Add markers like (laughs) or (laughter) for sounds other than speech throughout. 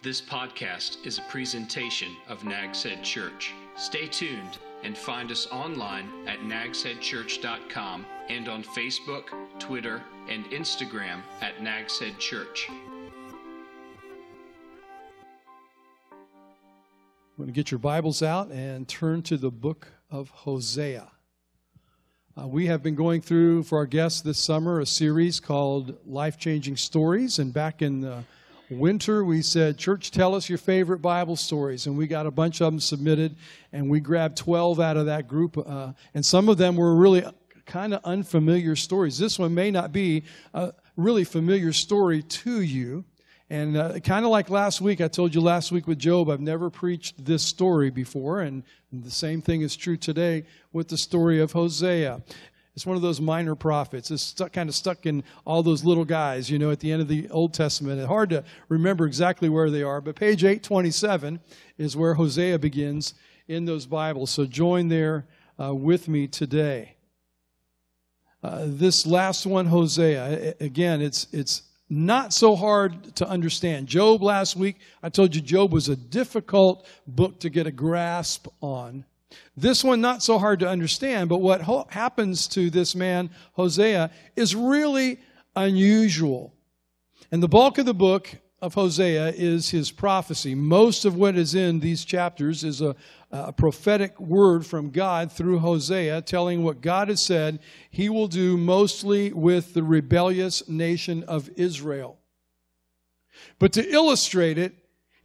This podcast is a presentation of Nags Head Church. Stay tuned and find us online at nagsheadchurch.com and on Facebook, Twitter, and Instagram at Nags Head Church. I'm going to get your Bibles out and turn to the book of Hosea. Uh, we have been going through, for our guests this summer, a series called Life Changing Stories. And back in the winter, we said, Church, tell us your favorite Bible stories. And we got a bunch of them submitted, and we grabbed 12 out of that group. Uh, and some of them were really kind of unfamiliar stories. This one may not be a really familiar story to you. And uh, kind of like last week, I told you last week with Job, I've never preached this story before. And the same thing is true today with the story of Hosea. It's one of those minor prophets. It's stuck, kind of stuck in all those little guys, you know, at the end of the Old Testament. It's hard to remember exactly where they are, but page 827 is where Hosea begins in those Bibles. So join there uh, with me today. Uh, this last one, Hosea, again, it's, it's not so hard to understand. Job last week, I told you Job was a difficult book to get a grasp on. This one, not so hard to understand, but what ho- happens to this man, Hosea, is really unusual. And the bulk of the book of Hosea is his prophecy. Most of what is in these chapters is a, a, prophetic word from God through Hosea telling what God has said he will do mostly with the rebellious nation of Israel. But to illustrate it,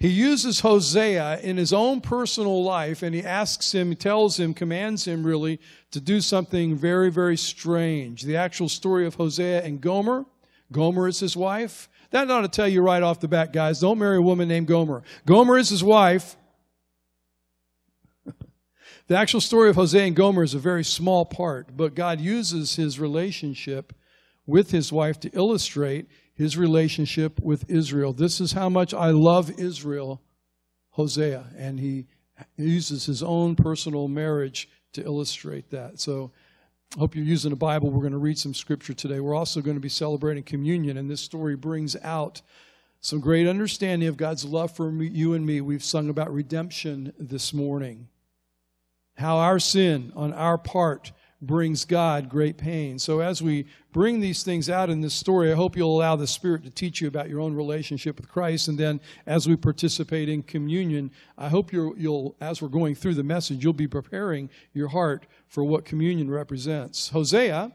he uses Hosea in his own personal life and he asks him, tells him, commands him really to do something very, very strange. The actual story of Hosea and Gomer. Gomer is his wife. That ought to tell you right off the bat, guys. Don't marry a woman named Gomer. Gomer is his wife. (laughs) the actual story of Hosea and Gomer is a very small part, but God uses his relationship with his wife to illustrate his relationship with Israel. This is how much I love Israel, Hosea, and he uses his own personal marriage to illustrate that. So I hope you're using a Bible. We're going to read some scripture today. We're also going to be celebrating communion, and this story brings out some great understanding of God's love for you and me. We've sung about redemption this morning. How our sin on our part brings God great pain. So as we bring these things out in this story, I hope you'll allow the Spirit to teach you about your own relationship with Christ. And then as we participate in communion, I hope you'll, you'll as we're going through the message, you'll be preparing your heart for what communion represents. Hosea,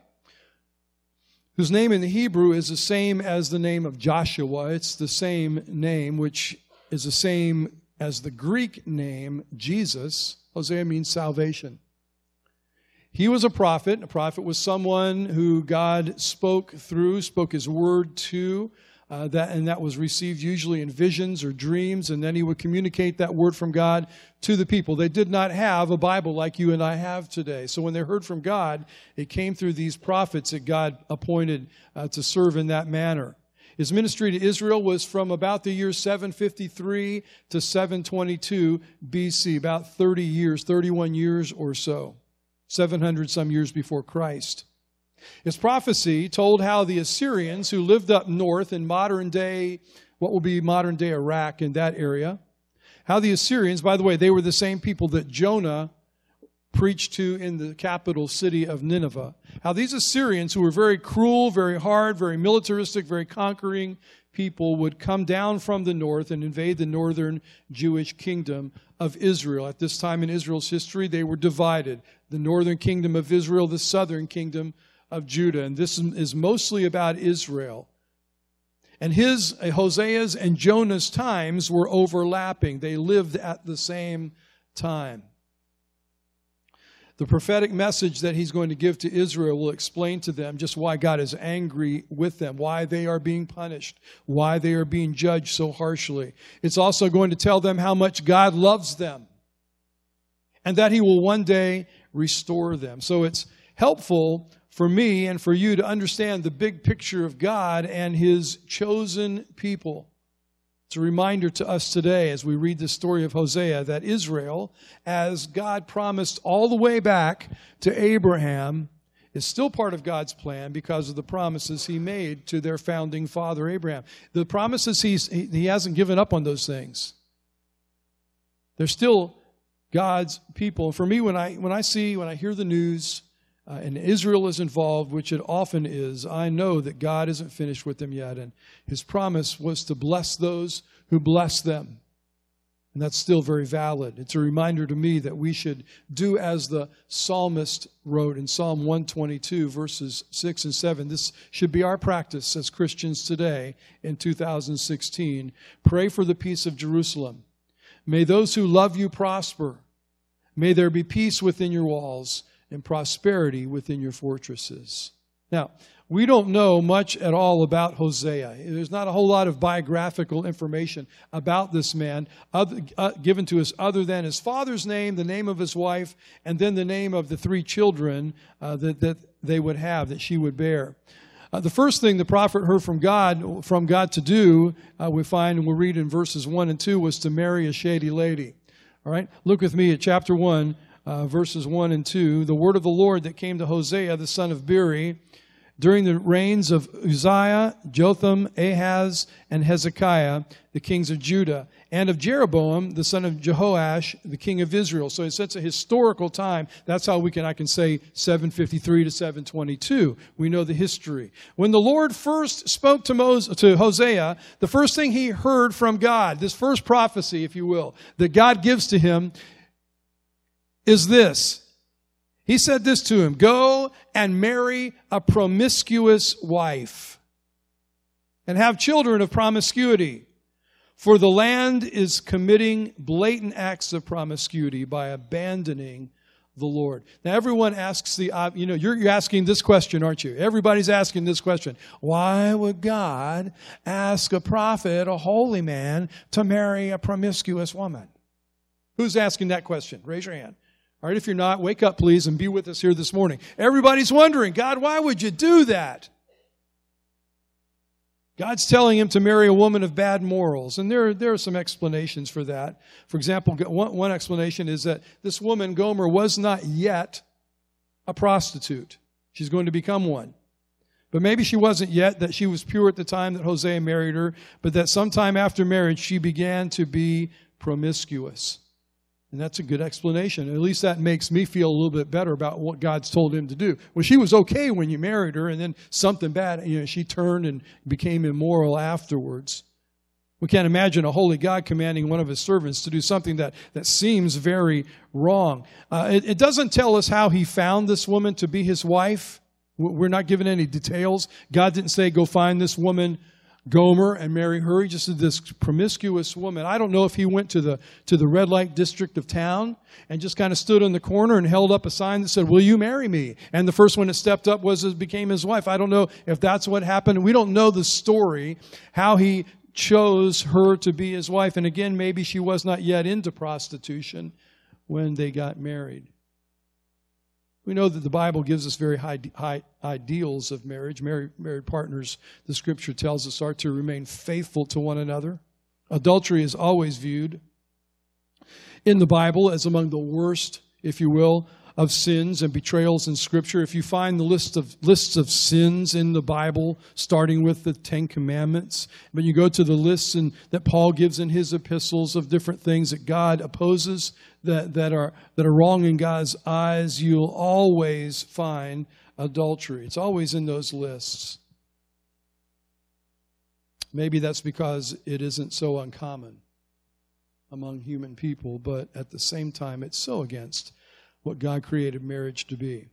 whose name in the Hebrew is the same as the name of Joshua, it's the same name, which is the same as the Greek name Jesus. Hosea means salvation. He was a prophet. A prophet was someone who God spoke through, spoke his word to, uh, that, and that was received usually in visions or dreams, and then he would communicate that word from God to the people. They did not have a Bible like you and I have today. So when they heard from God, it came through these prophets that God appointed uh, to serve in that manner. His ministry to Israel was from about the year 753 to 722 BC, about 30 years, 31 years or so. 700 some years before Christ. His prophecy told how the Assyrians, who lived up north in modern day, what will be modern day Iraq in that area, how the Assyrians, by the way, they were the same people that Jonah preached to in the capital city of Nineveh. How these Assyrians, who were very cruel, very hard, very militaristic, very conquering people, would come down from the north and invade the northern Jewish kingdom of Israel. At this time in Israel's history, they were divided the northern kingdom of Israel, the southern kingdom of Judah. And this is mostly about Israel. And his, Hosea's and Jonah's times were overlapping. They lived at the same time. The prophetic message that he's going to give to Israel will explain to them just why God is angry with them, why they are being punished, why they are being judged so harshly. It's also going to tell them how much God loves them and that he will one day restore them. So it's helpful for me and for you to understand the big picture of God and his chosen people. It's a reminder to us today as we read the story of Hosea that Israel, as God promised all the way back to Abraham, is still part of God's plan because of the promises he made to their founding father Abraham. The promises he's, he, hasn't given up on those things. They're still God's people. For me, when I, when I see, when I hear the news, uh, and Israel is involved, which it often is, I know that God isn't finished with them yet. And his promise was to bless those who bless them. And that's still very valid. It's a reminder to me that we should do as the psalmist wrote in Psalm 122, verses 6 and 7. This should be our practice as Christians today in 2016. Pray for the peace of Jerusalem. May those who love you prosper. May there be peace within your walls and prosperity within your fortresses. Now, we don't know much at all about Hosea. There's not a whole lot of biographical information about this man uh, given to us other than his father's name, the name of his wife, and then the name of the three children uh, that, that they would have, that she would bear. Uh, the first thing the prophet heard from God, from God to do, uh, we find and we'll read in verses 1 and 2, was to marry a shady lady. All right? Look with me at chapter 1, uh, verses 1 and 2. The word of the Lord that came to Hosea, the son of Beeri, during the reigns of Uzziah, Jotham, Ahaz, and Hezekiah, the kings of Judah, and of Jeroboam, the son of Jehoash, the king of Israel. So it's a historical time. That's how we can, I can say 753 to 722. We know the history. When the Lord first spoke to, Moses, to Hosea, the first thing he heard from God, this first prophecy, if you will, that God gives to him, is this. He said this to him Go and marry a promiscuous wife and have children of promiscuity. For the land is committing blatant acts of promiscuity by abandoning the Lord. Now, everyone asks the, you know, you're, you're asking this question, aren't you? Everybody's asking this question. Why would God ask a prophet, a holy man, to marry a promiscuous woman? Who's asking that question? Raise your hand. All right, if you're not, wake up, please, and be with us here this morning. Everybody's wondering, God, why would you do that? God's telling him to marry a woman of bad morals. And there, there are some explanations for that. For example, one, one explanation is that this woman, Gomer, was not yet a prostitute. She's going to become one. But maybe she wasn't yet, that she was pure at the time that Hosea married her, but that sometime after marriage she began to be promiscuous. And that's a good explanation. At least that makes me feel a little bit better about what God's told him to do. Well, she was okay when you married her, and then something bad, you know, she turned and became immoral afterwards. We can't imagine a holy God commanding one of his servants to do something that, that seems very wrong. Uh, it, it doesn't tell us how he found this woman to be his wife. We're not given any details. God didn't say, go find this woman Gomer and marry her. He just did this promiscuous woman. I don't know if he went to the to the red light district of town and just kind of stood in the corner and held up a sign that said, "Will you marry me?" And the first one that stepped up was uh, became his wife. I don't know if that's what happened. We don't know the story how he chose her to be his wife. And again, maybe she was not yet into prostitution when they got married. We know that the Bible gives us very high, high ideals of marriage. Married, married partners, the scripture tells us, are to remain faithful to one another. Adultery is always viewed in the Bible as among the worst, if you will, of sins and betrayals in Scripture. If you find the list of lists of sins in the Bible, starting with the Ten Commandments, when you go to the lists in, that Paul gives in his epistles of different things that God opposes that, that are that are wrong in God's eyes, you'll always find adultery. It's always in those lists. Maybe that's because it isn't so uncommon among human people, but at the same time, it's so against what God created marriage to be.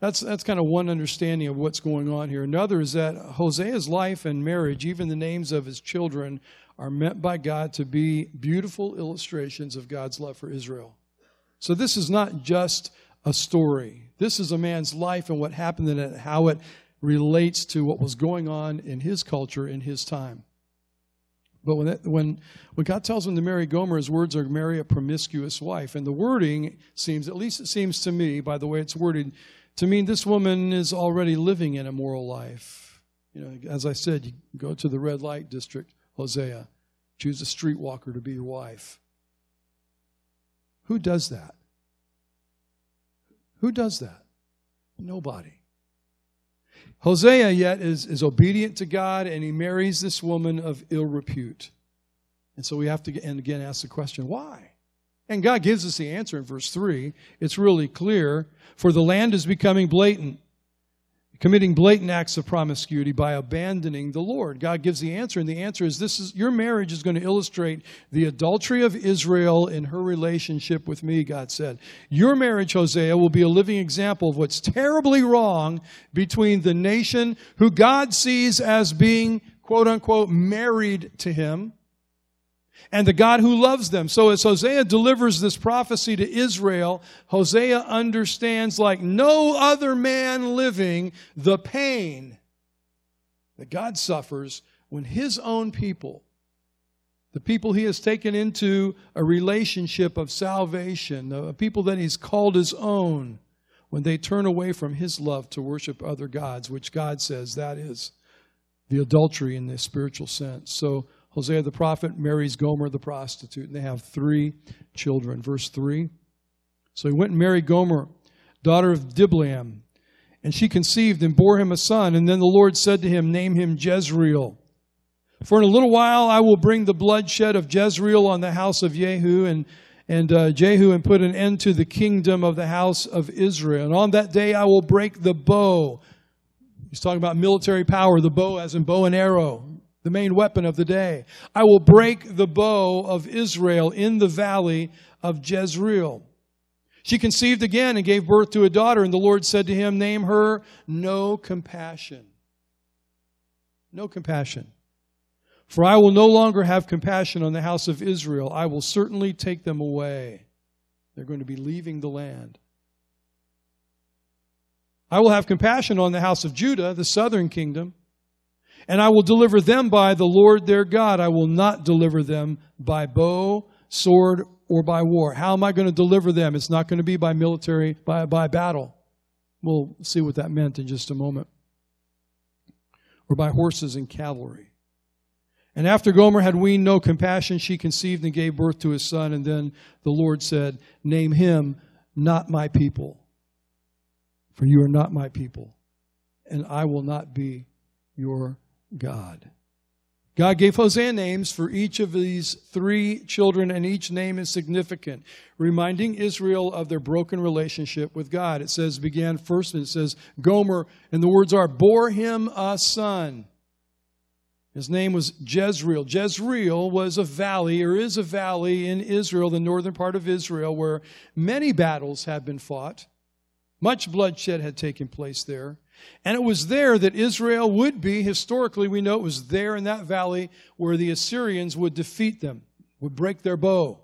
That's, that's kind of one understanding of what's going on here. Another is that Hosea's life and marriage, even the names of his children, are meant by God to be beautiful illustrations of God's love for Israel. So this is not just a story. This is a man's life and what happened in it, how it relates to what was going on in his culture in his time. But when, that, when, when God tells him to marry Gomer, his words are marry a promiscuous wife. And the wording seems, at least it seems to me, by the way it's worded, to mean this woman is already living an immoral life. You know, as I said, you go to the red light district, Hosea, choose a streetwalker to be your wife. Who does that? Who does that? Nobody. Hosea yet is, is obedient to God and he marries this woman of ill repute. And so we have to and again ask the question, why? And God gives us the answer in verse 3. It's really clear. For the land is becoming blatant committing blatant acts of promiscuity by abandoning the Lord. God gives the answer, and the answer is this is your marriage is going to illustrate the adultery of Israel in her relationship with me, God said. Your marriage, Hosea, will be a living example of what's terribly wrong between the nation who God sees as being quote unquote married to him and the God who loves them. So as Hosea delivers this prophecy to Israel, Hosea understands like no other man living the pain that God suffers when his own people, the people he has taken into a relationship of salvation, the people that he's called his own, when they turn away from his love to worship other gods, which God says that is the adultery in the spiritual sense. So Hosea the prophet marries Gomer the prostitute, and they have three children. Verse 3. So he went and married Gomer, daughter of Diblaim, and she conceived and bore him a son. And then the Lord said to him, Name him Jezreel. For in a little while I will bring the bloodshed of Jezreel on the house of Jehu and, and uh, Jehu and put an end to the kingdom of the house of Israel. And on that day I will break the bow. He's talking about military power, the bow as in bow and arrow the main weapon of the day. I will break the bow of Israel in the valley of Jezreel. She conceived again and gave birth to a daughter, and the Lord said to him, Name her No Compassion. No compassion. For I will no longer have compassion on the house of Israel. I will certainly take them away. They're going to be leaving the land. I will have compassion on the house of Judah, the southern kingdom and I will deliver them by the Lord their God. I will not deliver them by bow, sword, or by war. How am I going to deliver them? It's not going to be by military, by, by battle. We'll see what that meant in just a moment. Or by horses and cavalry. And after Gomer had weaned no compassion, she conceived and gave birth to a son. And then the Lord said, Name him not my people, for you are not my people, and I will not be your God. God gave Hosea names for each of these three children, and each name is significant, reminding Israel of their broken relationship with God. It says, began first, and it says, Gomer, and the words are, bore him a son. His name was Jezreel. Jezreel was a valley, or is a valley in Israel, the northern part of Israel, where many battles have been fought. Much bloodshed had taken place there. And it was there that Israel would be, historically, we know it was there in that valley where the Assyrians would defeat them, would break their bow.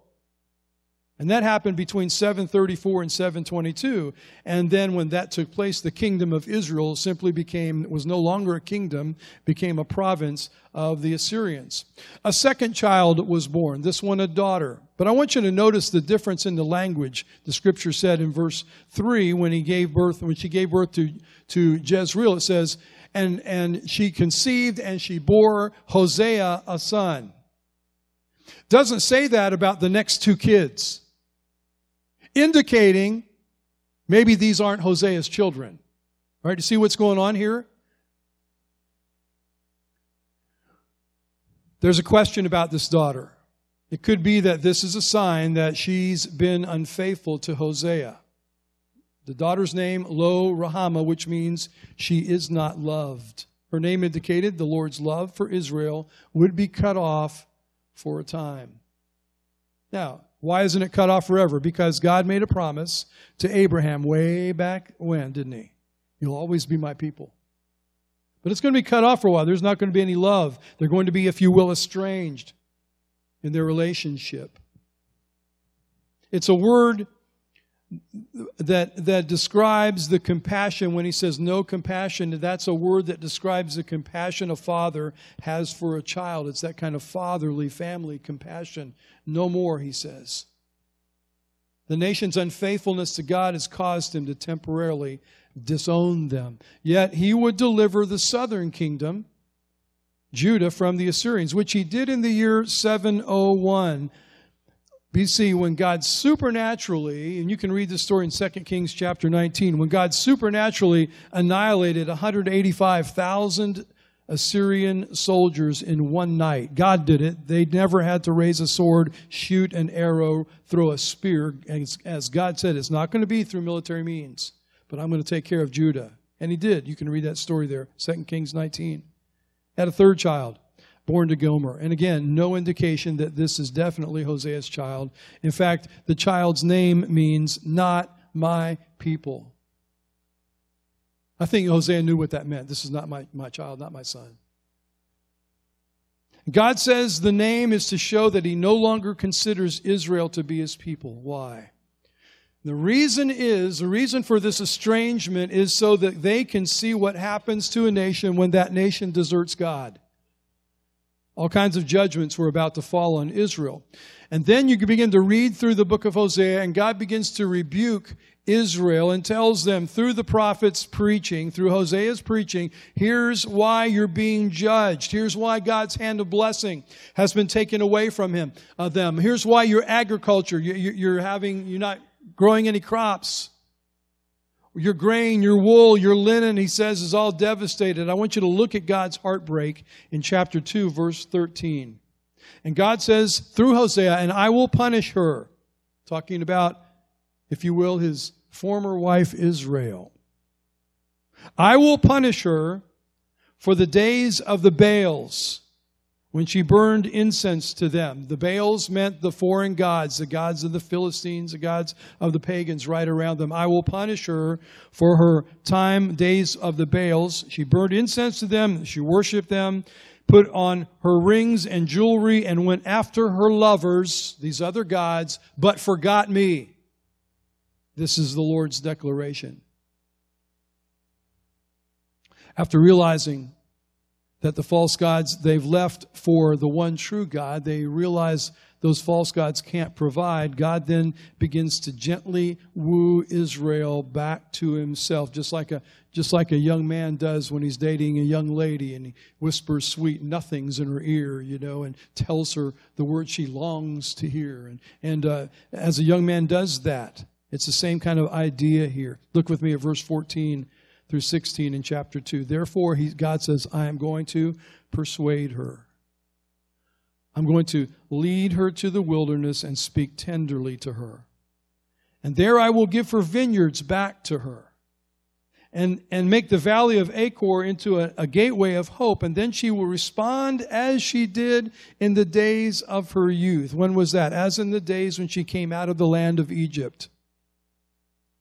And that happened between 734 and 722. And then when that took place, the kingdom of Israel simply became, was no longer a kingdom, became a province of the Assyrians. A second child was born, this one a daughter. But I want you to notice the difference in the language. The scripture said in verse 3 when he gave birth, when she gave birth to, to Jezreel, it says, and, and she conceived and she bore Hosea a son. Doesn't say that about the next two kids indicating maybe these aren't Hosea's children. All right, you see what's going on here? There's a question about this daughter. It could be that this is a sign that she's been unfaithful to Hosea. The daughter's name, Lo Rahama, which means she is not loved. Her name indicated the Lord's love for Israel would be cut off for a time. Now, why isn't it cut off forever? Because God made a promise to Abraham way back when, didn't he? You'll always be my people. But it's going to be cut off for a while. There's not going to be any love. They're going to be, if you will, estranged in their relationship. It's a word that, that describes the compassion when he says no compassion. That's a word that describes the compassion a father has for a child. It's that kind of fatherly family compassion. No more, he says. The nation's unfaithfulness to God has caused him to temporarily disown them. Yet he would deliver the southern kingdom, Judah, from the Assyrians, which he did in the year 701 BC when God supernaturally, and you can read the story in 2 Kings chapter 19, when God supernaturally annihilated 185,000 Assyrian soldiers in one night. God did it. They never had to raise a sword, shoot an arrow, throw a spear. As, as God said, it's not going to be through military means, but I'm going to take care of Judah. And he did. You can read that story there, 2 Kings 19. Had a third child born to Gomer. And again, no indication that this is definitely Hosea's child. In fact, the child's name means not my people. I think Hosea knew what that meant. This is not my, my child, not my son. God says the name is to show that he no longer considers Israel to be his people. Why? The reason is, the reason for this estrangement is so that they can see what happens to a nation when that nation deserts God. All kinds of judgments were about to fall on Israel. And then you begin to read through the book of Hosea, and God begins to rebuke Israel and tells them through the prophets preaching, through Hosea's preaching, here's why you're being judged. Here's why God's hand of blessing has been taken away from him, uh, them. Here's why your agriculture, you, you're having, you're not growing any crops. Your grain, your wool, your linen, he says, is all devastated. I want you to look at God's heartbreak in chapter 2, verse 13. And God says through Hosea, and I will punish her. Talking about, if you will, his former wife Israel. I will punish her for the days of the Baals when she burned incense to them. The Baals meant the foreign gods, the gods of the Philistines, the gods of the pagans right around them. I will punish her for her time, days of the Baals. She burned incense to them, she worshiped them, put on her rings and jewelry, and went after her lovers, these other gods, but forgot me. This is the Lord's declaration. After realizing that the false gods they've left for the one true God, they realize those false gods can't provide. God then begins to gently woo Israel back to himself, just like a just like a young man does when he's dating a young lady and he whispers sweet nothings in her ear, you know, and tells her the words she longs to hear. And and uh, as a young man does that, it's the same kind of idea here. Look with me at verse 14 through 16 in chapter 2. Therefore, he, God says, I am going to persuade her. I'm going to lead her to the wilderness and speak tenderly to her. And there I will give her vineyards back to her and, and make the valley of Achor into a, a gateway of hope. And then she will respond as she did in the days of her youth. When was that? As in the days when she came out of the land of Egypt.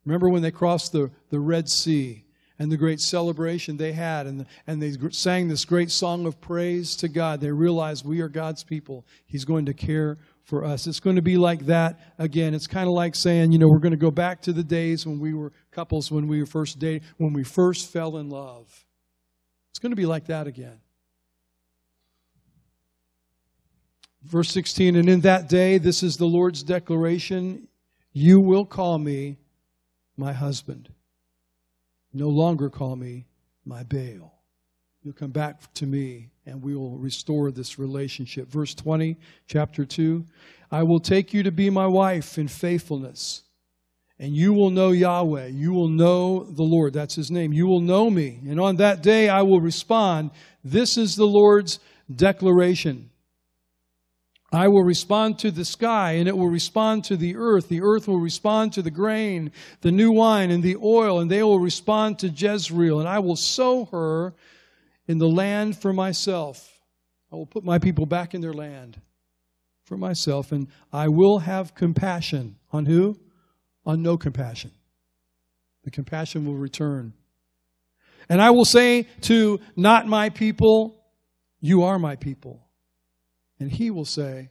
Remember when they crossed the, the Red Sea? And the great celebration they had, and, and they sang this great song of praise to God. They realized we are God's people. He's going to care for us. It's going to be like that again. It's kind of like saying, you know, we're going to go back to the days when we were couples, when we were first dating, when we first fell in love. It's going to be like that again. Verse 16, and in that day, this is the Lord's declaration you will call me my husband no longer call me my Baal. You'll come back to me and we will restore this relationship. Verse 20, chapter 2 I will take you to be my wife in faithfulness, and you will know Yahweh. You will know the Lord. That's his name. You will know me. And on that day I will respond. This is the Lord's declaration. I will respond to the sky and it will respond to the earth. The earth will respond to the grain, the new wine, and the oil, and they will respond to Jezreel. And I will sow her in the land for myself. I will put my people back in their land for myself, and I will have compassion. On who? On no compassion. The compassion will return. And I will say to not my people, You are my people. And he will say,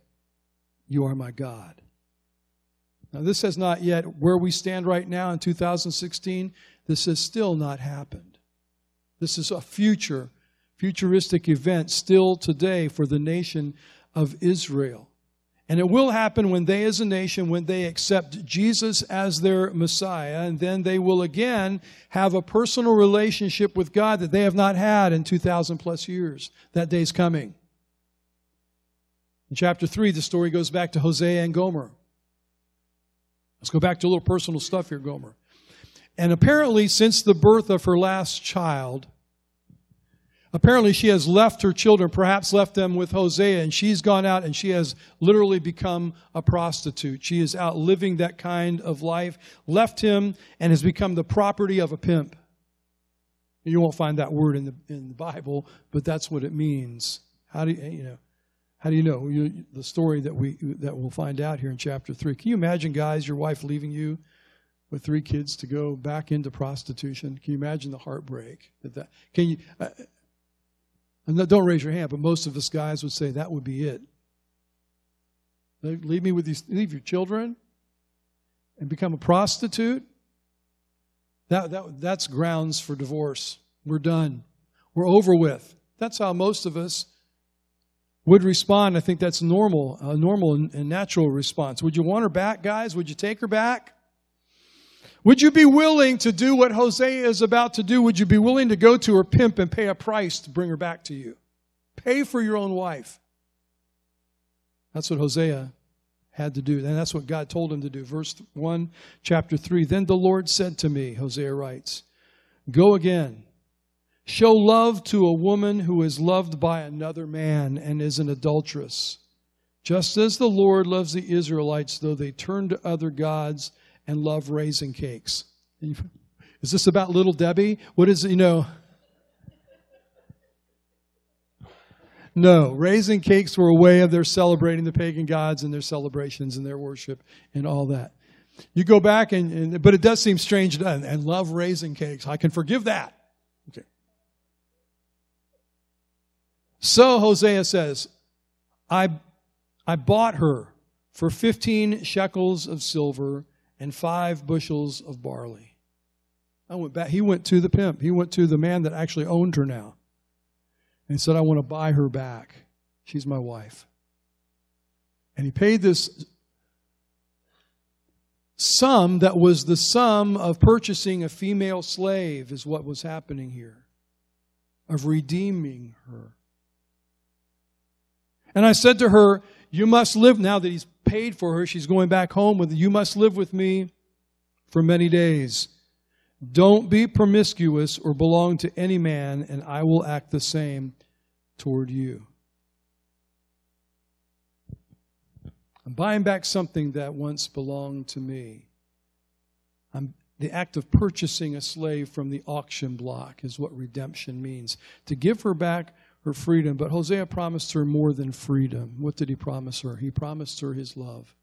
You are my God. Now, this has not yet, where we stand right now in 2016, this has still not happened. This is a future, futuristic event still today for the nation of Israel. And it will happen when they, as a nation, when they accept Jesus as their Messiah, and then they will again have a personal relationship with God that they have not had in 2,000 plus years. That day's coming. In chapter 3, the story goes back to Hosea and Gomer. Let's go back to a little personal stuff here, Gomer. And apparently, since the birth of her last child, apparently she has left her children, perhaps left them with Hosea, and she's gone out and she has literally become a prostitute. She is out living that kind of life, left him, and has become the property of a pimp. You won't find that word in the, in the Bible, but that's what it means. How do you, you know? How do you know you, the story that we that we'll find out here in chapter three? Can you imagine, guys, your wife leaving you with three kids to go back into prostitution? Can you imagine the heartbreak that that? Can you? Uh, don't raise your hand, but most of us guys would say that would be it. Leave me with these. Leave your children and become a prostitute. That, that that's grounds for divorce. We're done. We're over with. That's how most of us would respond. I think that's normal, a normal and natural response. Would you want her back, guys? Would you take her back? Would you be willing to do what Hosea is about to do? Would you be willing to go to her pimp and pay a price to bring her back to you? Pay for your own wife. That's what Hosea had to do. And that's what God told him to do. Verse 1, chapter 3. Then the Lord said to me, Hosea writes, Go again Show love to a woman who is loved by another man and is an adulteress, just as the Lord loves the Israelites, though they turn to other gods and love raisin cakes. (laughs) Is this about little Debbie? What is it, you know? No, raisin cakes were a way of their celebrating the pagan gods and their celebrations and their worship and all that. You go back and, and but it does seem strange to, and love raisin cakes. I can forgive that. So Hosea says, I, I bought her for 15 shekels of silver and five bushels of barley. I went back. He went to the pimp. He went to the man that actually owned her now and said, I want to buy her back. She's my wife. And he paid this sum that was the sum of purchasing a female slave, is what was happening here, of redeeming her. And I said to her, You must live, now that he's paid for her, she's going back home with, You must live with me for many days. Don't be promiscuous or belong to any man, and I will act the same toward you. I'm buying back something that once belonged to me. I'm, the act of purchasing a slave from the auction block is what redemption means. To give her back her freedom. But Hosea promised her more than freedom. What did he promise her? He promised her his love.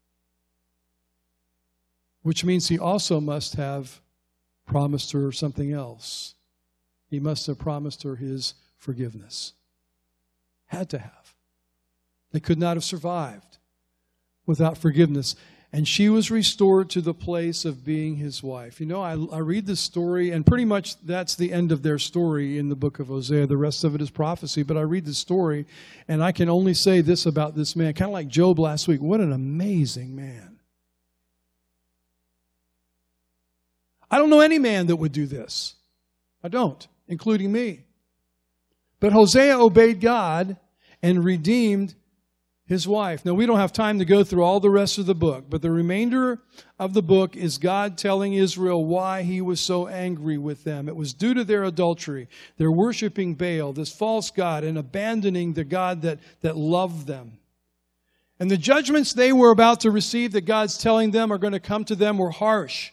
Which means he also must have promised her something else. He must have promised her his forgiveness. Had to have. They could not have survived without forgiveness and she was restored to the place of being his wife. You know, I, I, read this story, and pretty much that's the end of their story in the book of Hosea. The rest of it is prophecy, but I read the story, and I can only say this about this man, kind of like Job last week. What an amazing man. I don't know any man that would do this. I don't, including me. But Hosea obeyed God and redeemed his wife. Now, we don't have time to go through all the rest of the book, but the remainder of the book is God telling Israel why he was so angry with them. It was due to their adultery, their worshiping Baal, this false God, and abandoning the God that, that loved them. And the judgments they were about to receive that God's telling them are going to come to them were harsh.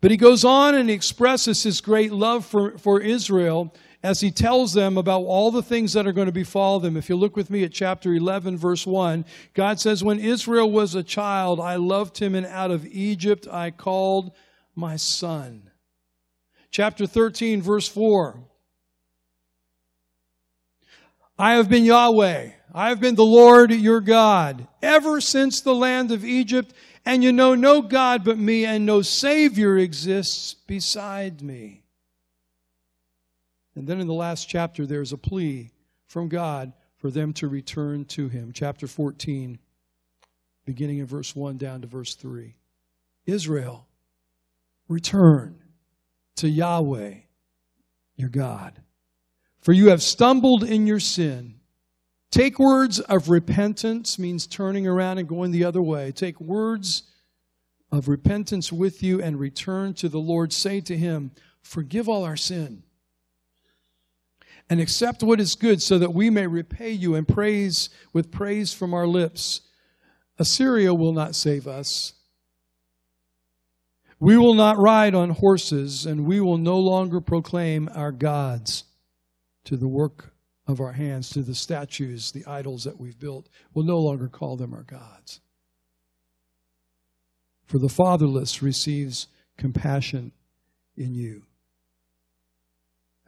But he goes on and he expresses his great love for, for Israel as he tells them about all the things that are going to befall them. If you look with me at chapter 11, verse 1, God says, When Israel was a child, I loved him, and out of Egypt I called my son. Chapter 13, verse 4. I have been Yahweh. I have been the Lord your God ever since the land of Egypt, and you know no God but me, and no Savior exists beside me. And then in the last chapter, there's a plea from God for them to return to Him. Chapter 14, beginning in verse 1 down to verse 3. Israel, return to Yahweh, your God. For you have stumbled in your sin. Take words of repentance, means turning around and going the other way. Take words of repentance with you and return to the Lord, say to him, Forgive all our sin and accept what is good so that we may repay you and praise with praise from our lips. Assyria will not save us. We will not ride on horses, and we will no longer proclaim our gods to the work of our hands, to the statues, the idols that we've built. We'll no longer call them our gods. For the fatherless receives compassion in you.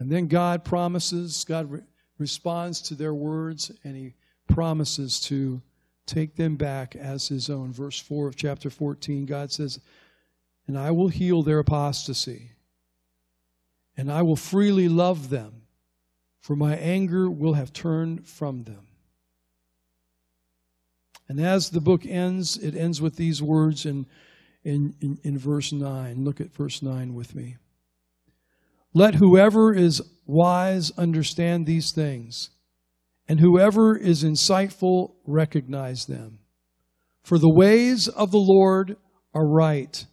And then God promises, God re- responds to their words, and He promises to take them back as His own. Verse 4 of chapter 14, God says, And I will heal their apostasy, and I will freely love them, for my anger will have turned from them. And as the book ends, it ends with these words in, in, in, in verse 9. Look at verse 9 with me. Let whoever is wise understand these things, and whoever is insightful recognize them. For the ways of the Lord are right,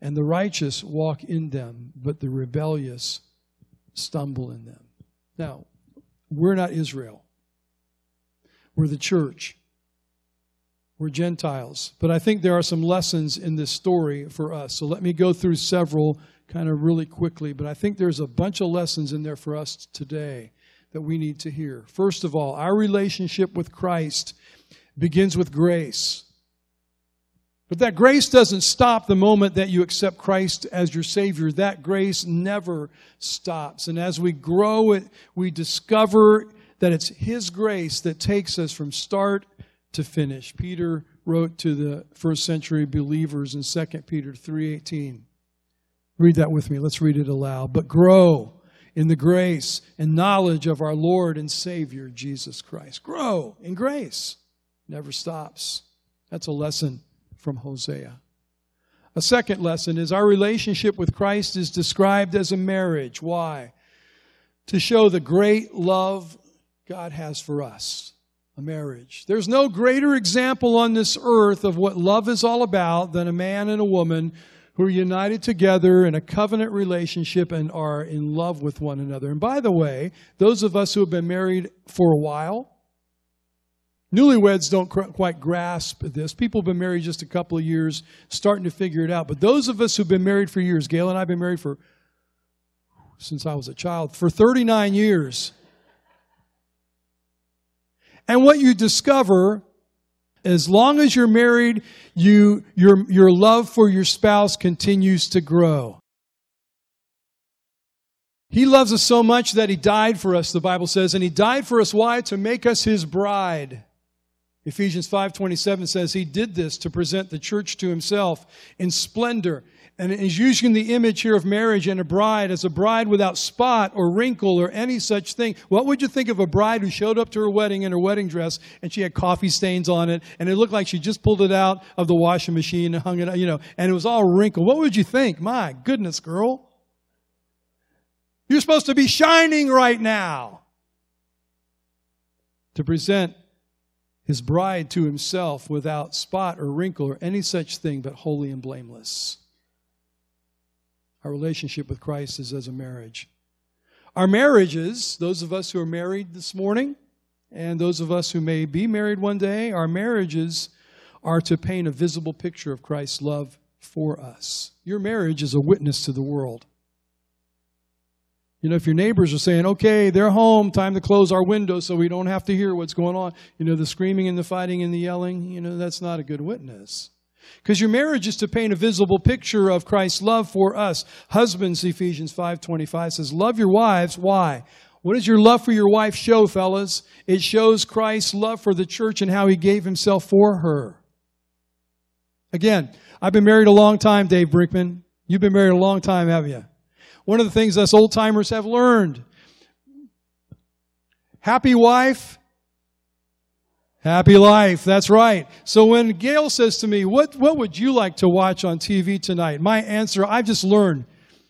and the righteous walk in them, but the rebellious stumble in them. Now, we're not Israel. We're the church. We're Gentiles. But I think there are some lessons in this story for us. So let me go through several kind of really quickly, but I think there's a bunch of lessons in there for us today that we need to hear. First of all, our relationship with Christ begins with grace. But that grace doesn't stop the moment that you accept Christ as your Savior. That grace never stops. And as we grow it, we discover that it's His grace that takes us from start to finish. Peter wrote to the first century believers in 2 Peter 3:18. Read that with me. Let's read it aloud. But grow in the grace and knowledge of our Lord and Savior, Jesus Christ. Grow in grace. Never stops. That's a lesson from Hosea. A second lesson is our relationship with Christ is described as a marriage. Why? To show the great love God has for us. A marriage. There's no greater example on this earth of what love is all about than a man and a woman who are united together in a covenant relationship and are in love with one another. And by the way, those of us who have been married for a while, newlyweds don't quite grasp this. People have been married just a couple of years, starting to figure it out. But those of us who've been married for years, Gail and I have been married for, since I was a child, for 39 years. And what you discover as long as you're married, you, your, your love for your spouse continues to grow. He loves us so much that he died for us, the Bible says, and he died for us why? To make us his bride. Ephesians 5:27 says he did this to present the church to himself in splendor and he's using the image here of marriage and a bride as a bride without spot or wrinkle or any such thing. What would you think of a bride who showed up to her wedding in her wedding dress and she had coffee stains on it and it looked like she just pulled it out of the washing machine and hung it, you know, and it was all wrinkled? What would you think? My goodness, girl. You're supposed to be shining right now to present his bride to himself without spot or wrinkle or any such thing, but holy and blameless. Our relationship with Christ is as a marriage. Our marriages, those of us who are married this morning, and those of us who may be married one day, our marriages are to paint a visible picture of Christ's love for us. Your marriage is a witness to the world. You know, if your neighbors are saying, okay, they're home, time to close our windows so we don't have to hear what's going on, you know, the screaming and the fighting and the yelling, you know, that's not a good witness. Because your marriage is to paint a visible picture of Christ's love for us. Husbands, Ephesians 5.25 says, love your wives. Why? What does your love for your wife show, fellas? It shows Christ's love for the church and how he gave himself for her. Again, I've been married a long time, Dave Brinkman. You've been married a long time, haven't you? One of the things us old timers have learned happy wife, Happy life. That's right. So when Gail says to me, what, what would you like to watch on TV tonight? My answer, I've just learned.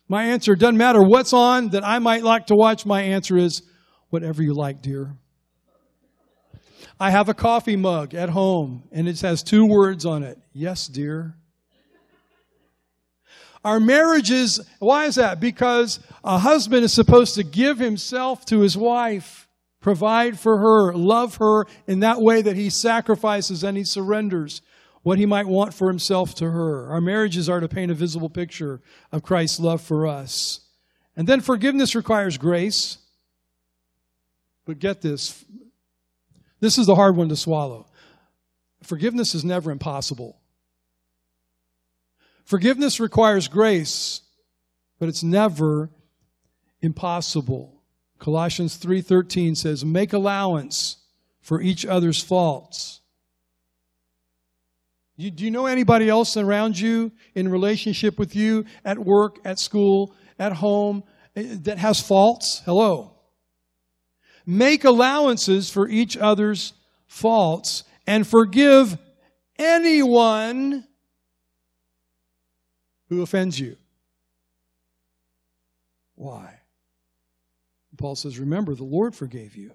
My answer doesn't matter what's on that I might like to watch. My answer is whatever you like, dear. I have a coffee mug at home and it has two words on it. Yes, dear. Our marriages, why is that? Because a husband is supposed to give himself to his wife, provide for her, love her in that way that he sacrifices and he surrenders what he might want for himself to her. Our marriages are to paint a visible picture of Christ's love for us. And then forgiveness requires grace. But get this this is the hard one to swallow. Forgiveness is never impossible. Forgiveness requires grace, but it's never impossible. Colossians 3:13 says, "Make allowance for each other's faults." You, do you know anybody else around you in relationship with you at work, at school, at home eh, that has faults? Hello. Make allowances for each other's faults and forgive anyone who offends you. Why? Paul says, Remember, the Lord forgave you,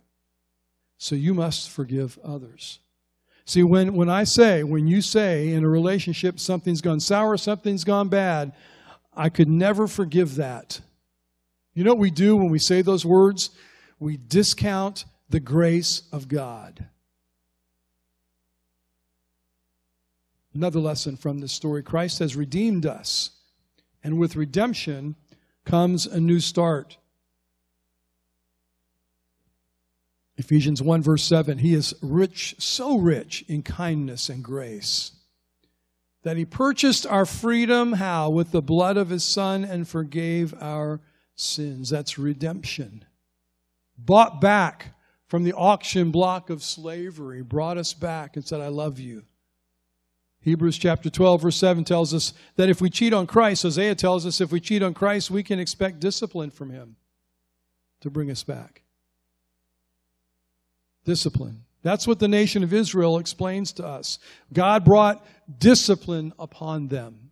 so you must forgive others. See, when, when I say, when you say in a relationship something's gone sour, something's gone bad, I could never forgive that. You know what we do when we say those words? we discount the grace of God. Another lesson from this story Christ has redeemed us, and with redemption comes a new start. Ephesians 1, verse 7 He is rich, so rich in kindness and grace, that He purchased our freedom, how? With the blood of His Son and forgave our sins. That's redemption bought back from the auction block of slavery, brought us back and said, I love you. Hebrews chapter 12, verse 7 tells us that if we cheat on Christ, Hosea tells us if we cheat on Christ, we can expect discipline from Him to bring us back. Discipline. That's what the nation of Israel explains to us. God brought discipline upon them.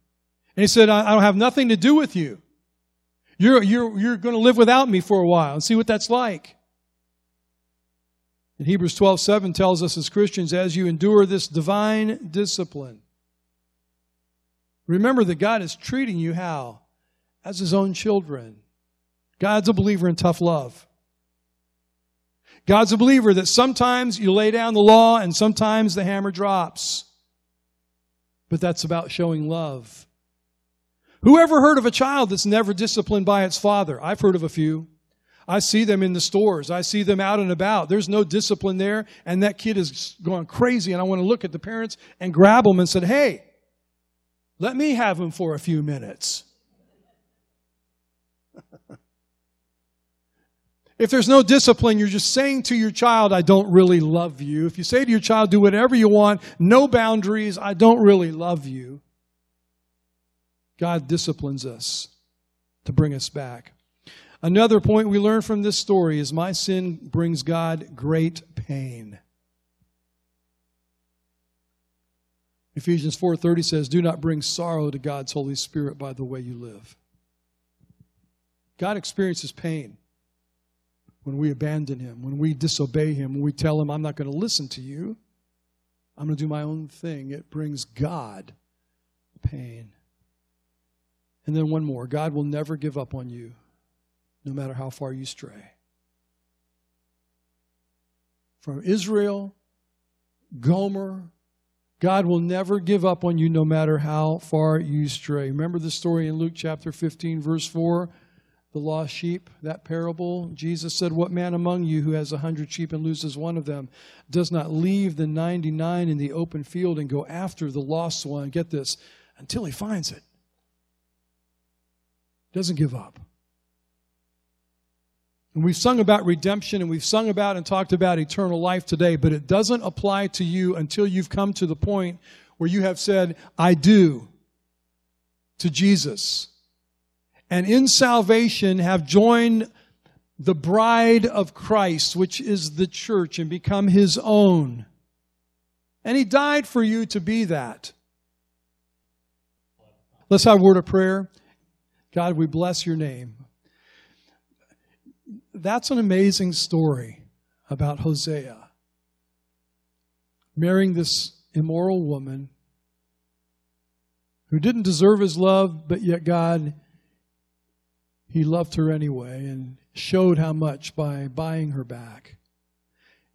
And He said, I don't have nothing to do with you. You're, you're, you're going to live without me for a while and see what that's like. And Hebrews 12 7 tells us as Christians, as you endure this divine discipline, remember that God is treating you how? As his own children. God's a believer in tough love. God's a believer that sometimes you lay down the law and sometimes the hammer drops. But that's about showing love. Who ever heard of a child that's never disciplined by its father? I've heard of a few. I see them in the stores. I see them out and about. There's no discipline there, and that kid is going crazy. And I want to look at the parents and grab them and said, "Hey, let me have him for a few minutes." (laughs) if there's no discipline, you're just saying to your child, I don't really love you. If you say to your child, do whatever you want, no boundaries, I don't really love you. God disciplines us to bring us back. Another point we learn from this story is my sin brings God great pain. Ephesians 4:30 says, "Do not bring sorrow to God's Holy Spirit by the way you live." God experiences pain when we abandon him, when we disobey him, when we tell him I'm not going to listen to you. I'm going to do my own thing. It brings God pain. And then one more, God will never give up on you no matter how far you stray. From Israel, Gomer, God will never give up on you no matter how far you stray. Remember the story in Luke chapter 15, verse 4, the lost sheep, that parable? Jesus said, What man among you who has a hundred sheep and loses one of them does not leave the 99 in the open field and go after the lost one? Get this, until he finds it. Doesn't give up. And we've sung about redemption and we've sung about and talked about eternal life today, but it doesn't apply to you until you've come to the point where you have said, I do to Jesus. And in salvation have joined the bride of Christ, which is the church, and become his own. And he died for you to be that. Let's have a word of prayer. God, we bless your name that's an amazing story about Hosea marrying this immoral woman who didn't deserve his love, but yet God, he loved her anyway and showed how much by buying her back.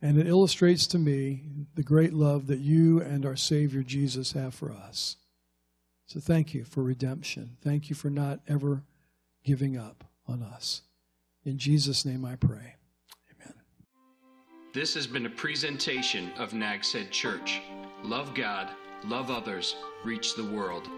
And it illustrates to me the great love that you and our Savior Jesus have for us. So thank you for redemption. Thank you for not ever giving up on us. In Jesus' name I pray. Amen. This has been a presentation of Nags Head Church. Love God, love others, reach the world.